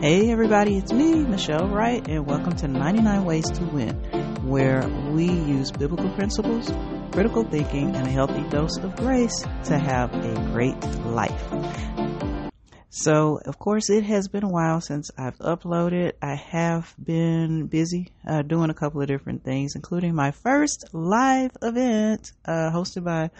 Hey everybody, it's me, Michelle Wright, and welcome to 99 Ways to Win, where we use biblical principles, critical thinking, and a healthy dose of grace to have a great life. So, of course, it has been a while since I've uploaded. I have been busy uh, doing a couple of different things, including my first live event uh, hosted by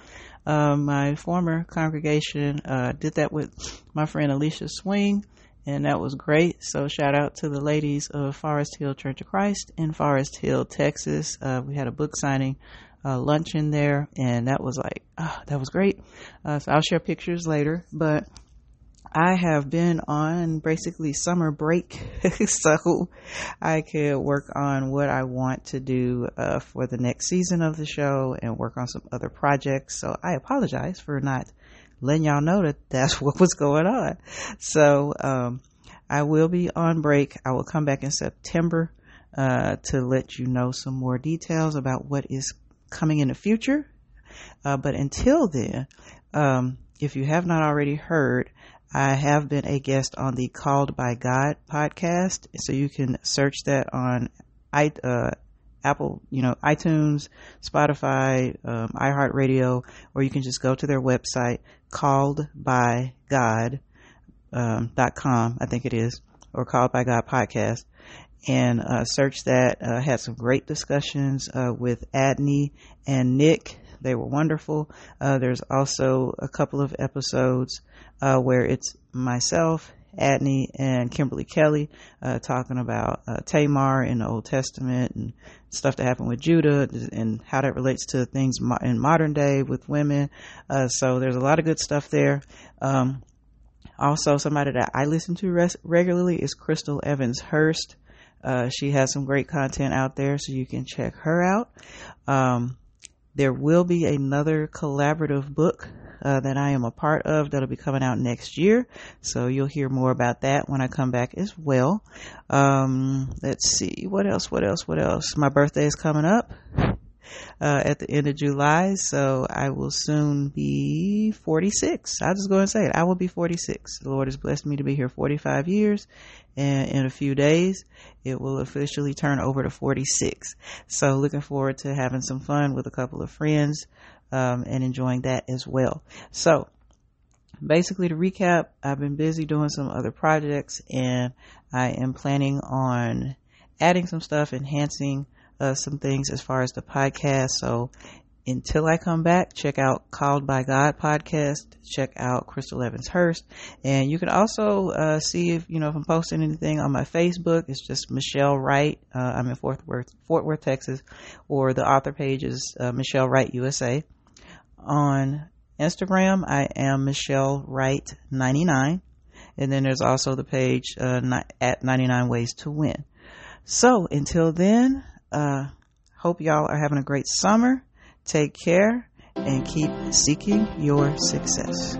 uh, my former congregation. Uh, did that with my friend Alicia Swing, and that was great. So, shout out to the ladies of Forest Hill Church of Christ in Forest Hill, Texas. Uh, we had a book signing. Uh, luncheon there, and that was like, oh, that was great. so I'll share pictures later, but I have been on basically summer break, so I could work on what I want to do uh, for the next season of the show and work on some other projects. So I apologize for not letting y'all know that that's what was going on. So um, I will be on break. I will come back in September uh, to let you know some more details about what is coming in the future. Uh, but until then, um, if you have not already heard, I have been a guest on the Called by God podcast, so you can search that on i uh, Apple, you know, iTunes, Spotify, um, iHeartRadio, or you can just go to their website, called by God um, I think it is, or Called by God podcast, and uh, search that. Uh, had some great discussions uh, with Adney and Nick. They were wonderful. Uh, there's also a couple of episodes uh, where it's myself, Adney, and Kimberly Kelly uh, talking about uh, Tamar in the Old Testament and stuff that happened with Judah and how that relates to things in modern day with women. Uh, so there's a lot of good stuff there. Um, also, somebody that I listen to res- regularly is Crystal Evans Hurst. Uh, she has some great content out there, so you can check her out. Um, there will be another collaborative book uh, that I am a part of that'll be coming out next year. So you'll hear more about that when I come back as well. Um, let's see what else, what else, what else. My birthday is coming up. Uh, at the end of July, so I will soon be 46. I'll just go and say it. I will be 46. The Lord has blessed me to be here 45 years, and in a few days, it will officially turn over to 46. So, looking forward to having some fun with a couple of friends um, and enjoying that as well. So, basically, to recap, I've been busy doing some other projects, and I am planning on adding some stuff, enhancing uh, some things as far as the podcast. So, until I come back, check out Called by God podcast. Check out Crystal Evans Hurst. And you can also uh, see if, you know, if I'm posting anything on my Facebook. It's just Michelle Wright. Uh, I'm in Fort Worth, Fort Worth, Texas. Or the author page is uh, Michelle Wright USA on Instagram, I am Michelle Wright 99. And then there's also the page uh, at 99 Ways to Win. So until then, uh, hope y'all are having a great summer. Take care and keep seeking your success.